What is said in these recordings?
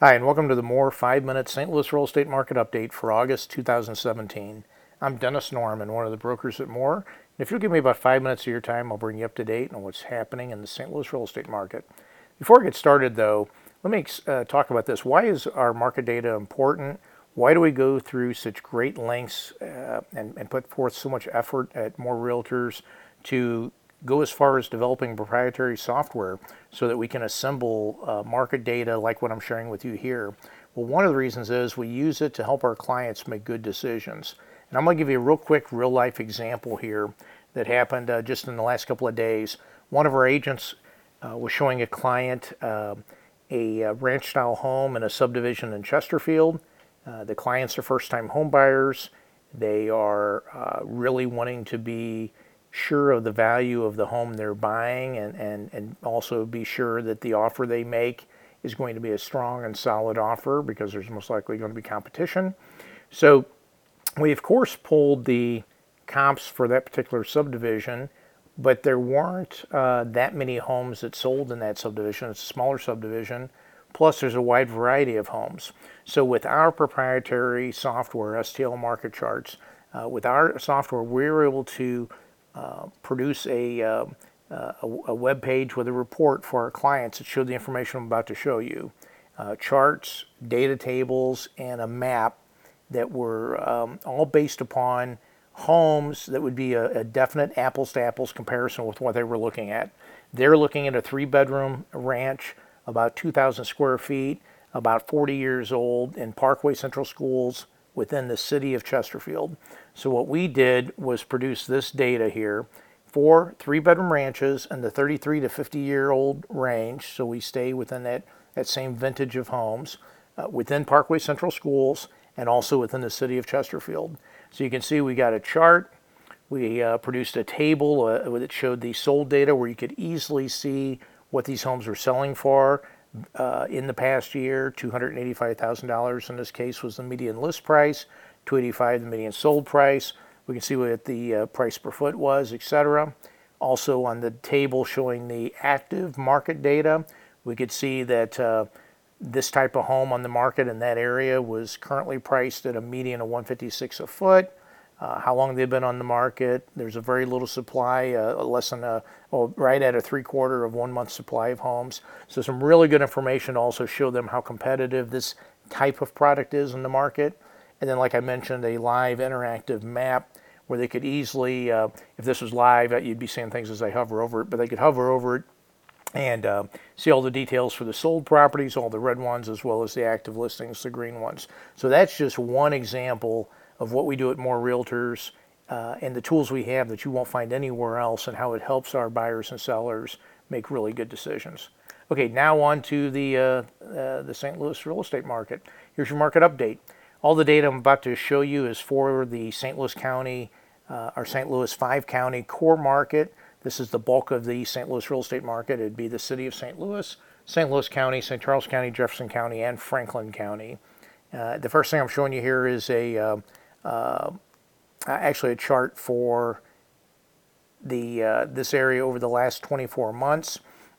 Hi, and welcome to the More 5 Minute St. Louis Real Estate Market Update for August 2017. I'm Dennis Norman, one of the brokers at More. And if you'll give me about five minutes of your time, I'll bring you up to date on what's happening in the St. Louis real estate market. Before I get started, though, let me uh, talk about this. Why is our market data important? Why do we go through such great lengths uh, and, and put forth so much effort at More Realtors to go as far as developing proprietary software so that we can assemble uh, market data like what I'm sharing with you here. Well, one of the reasons is we use it to help our clients make good decisions. And I'm going to give you a real quick real life example here that happened uh, just in the last couple of days. One of our agents uh, was showing a client uh, a uh, ranch style home in a subdivision in Chesterfield. Uh, the clients are first time home buyers. They are really wanting to be sure of the value of the home they're buying and, and, and also be sure that the offer they make is going to be a strong and solid offer because there's most likely going to be competition. So we of course pulled the comps for that particular subdivision, but there weren't uh, that many homes that sold in that subdivision. It's a smaller subdivision. Plus, there's a wide variety of homes. So, with our proprietary software, STL Market Charts, uh, with our software, we're able to uh, produce a, uh, uh, a, web page with a report for our clients that showed the information I'm about to show you. Uh, charts, data tables, and a map that were um, all based upon homes that would be a, a definite apples to apples comparison with what they were looking at. They're looking at a three bedroom ranch, about 2,000 square feet, about 40 years old, in Parkway Central Schools within the city of Chesterfield. So what we did was produce this data here for three bedroom ranches in the 33 to 50 year old range. So we stay within that, that same vintage of homes uh, within Parkway Central Schools and also within the city of Chesterfield. So you can see we got a chart. We uh, produced a table uh, that showed the sold data where you could easily see what these homes were selling for uh, in the past year. $285,000 in this case was the median list price, 285 the median sold price. We can see what the uh, price per foot was, etc. Also on the table showing the active market data, we could see that uh, this type of home on the market in that area was currently priced at a median of 156 a foot uh, how long they've been on the market. There's a very little supply, uh, less than a, well, right at a three quarter of one month supply of homes. So some really good information to also show them how competitive this type of product is in the market. And then, like I mentioned, a live interactive map where they could easily, uh, if this was live, uh, you'd be seeing things as they hover over it, but they could hover over it and uh, see all the details for the sold properties, all the red ones, as well as the active listings, the green ones. So that's just one example of what we do at More Realtors uh, and the tools we have that you won't find anywhere else and how it helps our buyers and sellers make really good decisions. Okay, now on to the, uh, uh, the St. Louis real estate market. Here's your market update. All the data I'm about to show you is for the St. Louis County, uh, or St. Louis five county core market. This is the bulk of the St. Louis real estate market. It'd be the city of St. Louis, St. Louis County, St. Charles County, Jefferson County, and Franklin County. Uh, the first thing I'm showing you here is a uh, actually a chart for the uh, this area over the last 24 months,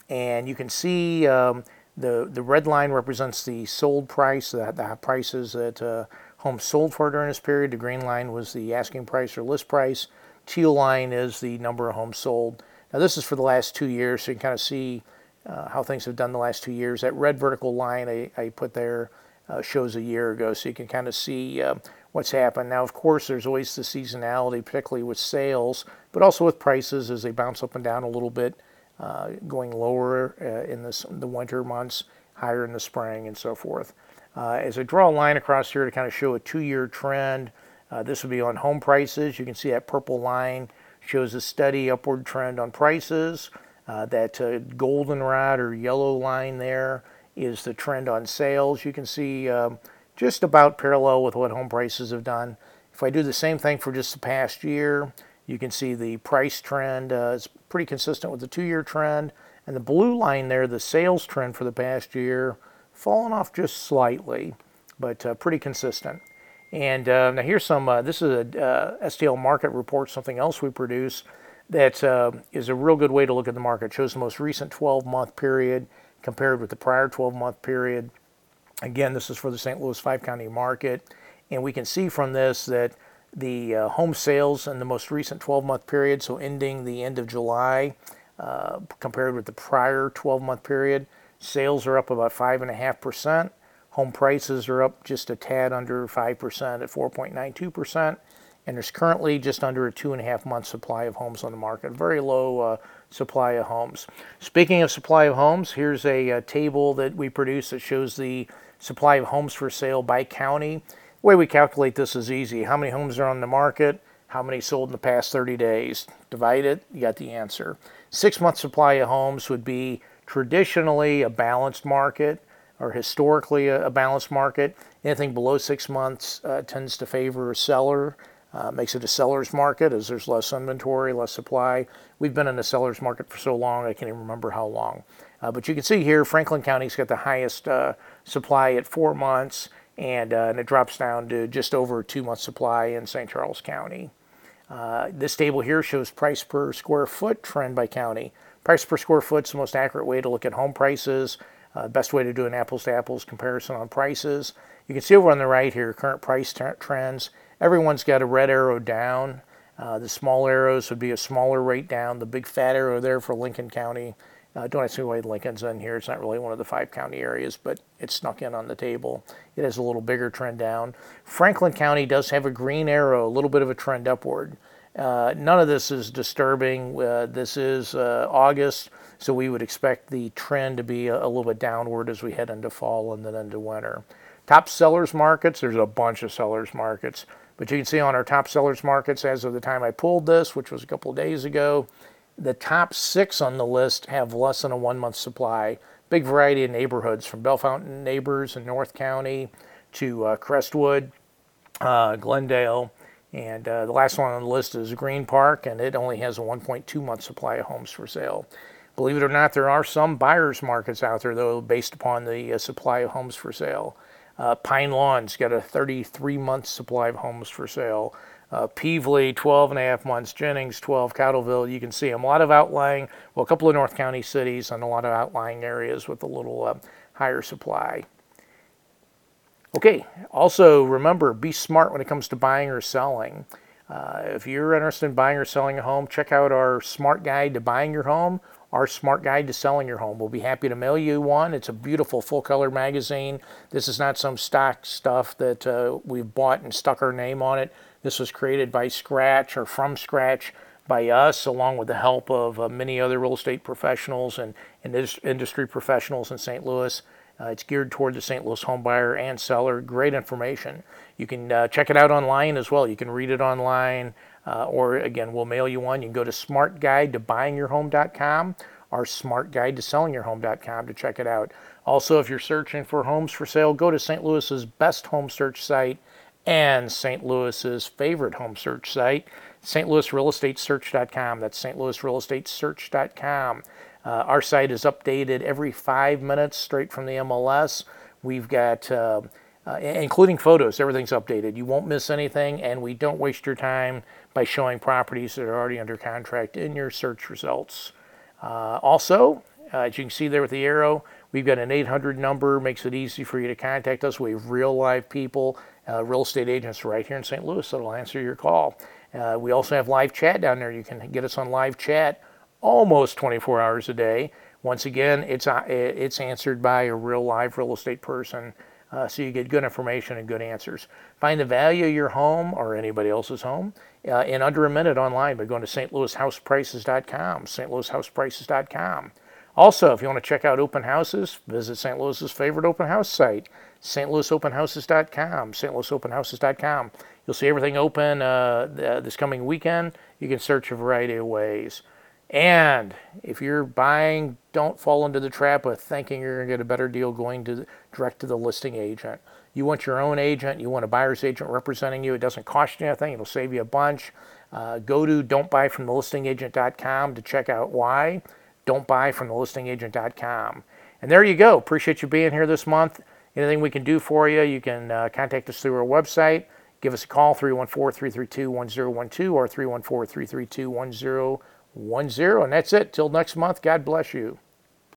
and you can see um, the the red line represents the sold price, the, the prices that uh, homes sold for during this period. The green line was the asking price or list price. Teal line is the number of homes sold. Now this is for the last two years, so you can kind of see uh, how things have done the last two years. That red vertical line I, I put there uh, shows a year ago, so you can kind of see uh, what's happened. Now, of course, there's always the seasonality, particularly with sales, but also with prices as they bounce up and down a little bit, uh, going lower uh, in the, the winter months, higher in the spring, and so forth. Uh, as I draw a line across here to kind of show a two-year trend, uh, this would be on home prices. You can see that purple line shows a steady upward trend on prices. That uh, goldenrod or yellow line there is the trend on sales. You can see um, just about parallel with what home prices have done. If I do the same thing for just the past year, you can see the price trend uh, is pretty consistent with the two-year trend. And the blue line there, the sales trend for the past year, fallen off just slightly, but uh, pretty consistent. And uh, now here's some, uh, this is a uh, STL market report, something else we produce that uh, is a real good way to look at the market. It shows the most recent 12-month period compared with the prior 12-month period. Again, this is for the St. Louis five county market. And we can see from this that the uh, home sales in the most recent 12 month period, so ending the end of July, uh, compared with the prior 12 month period, sales are up about 5.5%. Home prices are up just a tad under 5% at 4.92%. And there's currently just under a two and a half month supply of homes on the market. Very low uh, supply of homes. Speaking of supply of homes, here's a, a table that we produce that shows the supply of homes for sale by county. The way we calculate this is easy. How many homes are on the market? How many sold in the past 30 days? Divide it, you got the answer. Six month supply of homes would be traditionally a balanced market or historically a, a balanced market. Anything below six months uh, tends to favor a seller. Uh, makes it a seller's market as there's less inventory, less supply. We've been in a seller's market for so long, I can't even remember how long. Uh, but you can see here, Franklin County's got the highest uh, supply at four months, and, uh, and, it drops down to just over two months supply in St. Charles County. Uh, this table here shows price per square foot trend by county. Price per square foot is the most accurate way to look at home prices. Uh, best way to do an apples to apples comparison on prices. You can see over on the right here, current price trends. Everyone's got a red arrow down. Uh, the small arrows would be a smaller rate down. The big fat arrow there for Lincoln County. Uh, don't ask me why Lincoln's in here. It's not really one of the five county areas, but it's snuck in on the table. It has a little bigger trend down. Franklin County does have a green arrow, a little bit of a trend upward. Uh, none of this is disturbing. Uh, this is uh, August, so we would expect the trend to be a, a, little bit downward as we head into fall and then into winter. Top sellers markets, there's a bunch of sellers markets, but you can see on our top sellers markets as of the time I pulled this, which was a couple days ago, the top six on the list have less than a one month supply. Big variety of neighborhoods from Bellefontaine Neighbors in North County to uh, Crestwood, uh, Glendale. And uh, the last one on the list is Green Park, and it only has a 1.2 month supply of homes for sale. Believe it or not, there are some buyers markets out there, though, based upon the uh, supply of homes for sale. Uh, Pine Lawn's got a 33 month supply of homes for sale. Uh, Pevely, 12 and a half months. Jennings, 12. Cottleville, you can see them. A lot of outlying, well, a couple of North County cities and a lot of outlying areas with a little uh, higher supply. Okay, also remember, be smart when it comes to buying or selling. Uh, if you're interested in buying or selling a home, check out our smart guide to buying your home, our smart guide to selling your home. We'll be happy to mail you one. It's a beautiful full color magazine. This is not some stock stuff that uh, we've bought and stuck our name on it. This was created by scratch or from scratch by us, along with the help of uh, many other real estate professionals and, and industry professionals in St. Louis. Uh, it's geared toward the St. Louis home buyer and seller. Great information. You can uh, check it out online as well. You can read it online, uh, or again, we'll mail you one. You can go to smartguidetobuyingyourhome.com or smartguidetosellingyourhome.com to sellingyourhome.com to check it out. Also, if you're searching for homes for sale, go to St. Louis's best home search site, and St. Louis's favorite home search site, stlouisrealestatesearch.com. That's stlouisrealestatesearch.com. Uh, our site is updated every five minutes straight from the MLS. We've got, uh, uh, including photos, everything's updated. You won't miss anything, and we don't waste your time by showing properties that are already under contract in your search results. Uh, also, uh, as you can see there with the arrow, we've got an 800 number, makes it easy for you to contact us. We have real live people uh, real estate agents right here in St. Louis that'll answer your call. We also have live chat down there. You can get us on live chat almost 24 hours a day. Once again, it's uh, it's answered by a real live real estate person, uh, so you get good information and good answers. Find the value of your home or anybody else's home uh, in under a minute online by going to stlouishouseprices.com. stlouishouseprices.com. Also, if you want to check out open houses, visit St. Louis's favorite open house site, stlouisopenhouses.com, stlouisopenhouses.com. You'll see everything open uh, this coming weekend. You can search a variety of ways. And if you're buying, don't fall into the trap of thinking you're going to get a better deal going to direct to the listing agent. You want your own agent. You want a buyer's agent representing you. It doesn't cost you anything. It'll save you a bunch. Uh, go to don'tbuyfromthelistingagent.com to check out why don't buy from the listingagent.com. And there you go. Appreciate you being here this month. Anything we can do for you, you can uh, contact us through our website. Give us a call, 314-332-1012 or 314-332-1010. And that's it. Till next month, God bless you.